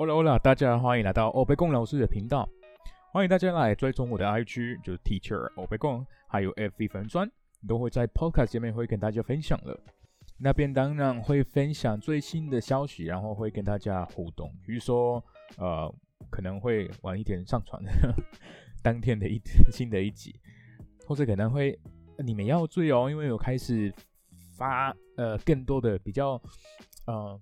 Hola Hola，大家欢迎来到欧贝贡老师的频道，欢迎大家来追踪我的 IG，就是 Teacher 欧贝贡，还有 FB 粉专，都会在 Podcast 界面会跟大家分享了。那边当然会分享最新的消息，然后会跟大家互动，比如说呃可能会晚一点上传 当天的一新的一集，或者可能会你们要注意哦，因为我开始发呃更多的比较呃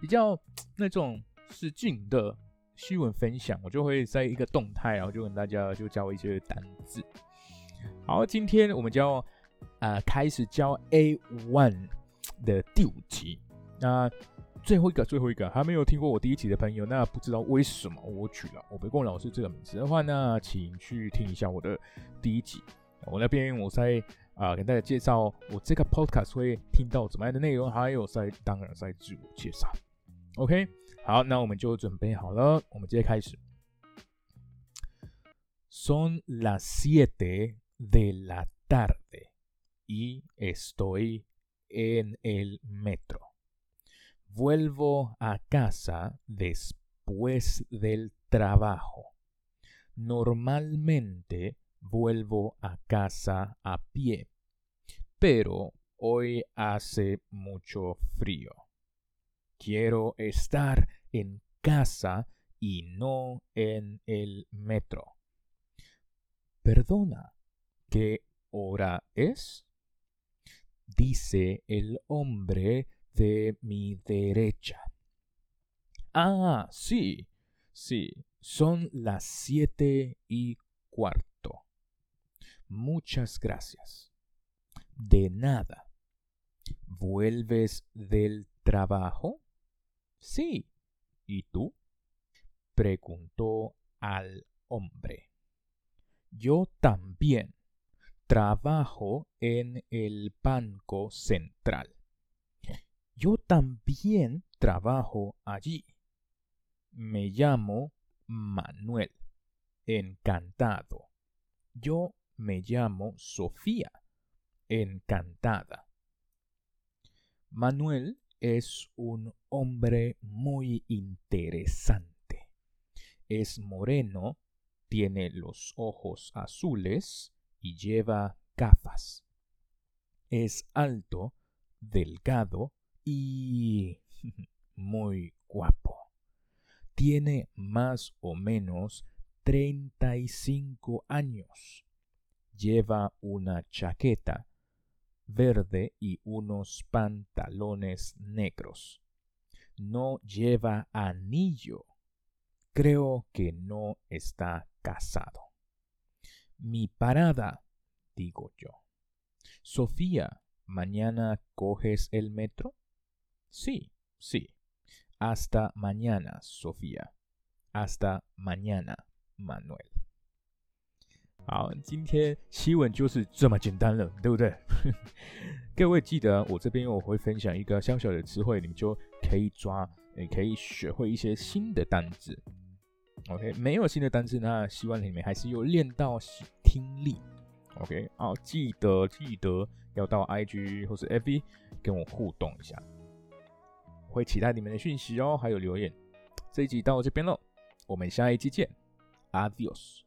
比较那种。是近的新闻分享，我就会在一个动态，然后就跟大家就教一些单字。好，今天我们就要呃开始教 A one 的第五集。那最后一个，最后一个还没有听过我第一集的朋友，那不知道为什么我取了我北贡老师这个名字的话，那请去听一下我的第一集。我那边我在啊跟大家介绍我这个 podcast 会听到怎么样的内容，还有在当然在自我介绍。OK。好，那我们就准备好了，我们直接开始。Son las siete de la tarde y estoy en el metro. Vuelvo a casa después del trabajo. Normalmente vuelvo a casa a pie, pero hoy hace mucho frío. Quiero estar en casa y no en el metro. Perdona, ¿qué hora es? Dice el hombre de mi derecha. Ah, sí, sí, son las siete y cuarto. Muchas gracias. De nada. ¿Vuelves del trabajo? Sí, ¿Y tú? preguntó al hombre. Yo también trabajo en el Banco Central. Yo también trabajo allí. Me llamo Manuel. Encantado. Yo me llamo Sofía. Encantada. Manuel es un hombre muy interesante. Es moreno, tiene los ojos azules y lleva gafas. Es alto, delgado y muy guapo. Tiene más o menos 35 años. Lleva una chaqueta verde y unos pantalones negros. No lleva anillo. Creo que no está casado. Mi parada, digo yo. Sofía, ¿mañana coges el metro? Sí, sí. Hasta mañana, Sofía. Hasta mañana, Manuel. 好，今天西文就是这么简单了，对不对？各位记得，我这边我会分享一个小小的词汇，你们就可以抓，也可以学会一些新的单字。OK，没有新的单字，那希望你们还是有练到听力。OK，好，记得记得要到 IG 或是 FB 跟我互动一下，会期待你们的讯息哦，还有留言。这一集到这边喽，我们下一期见，Adios。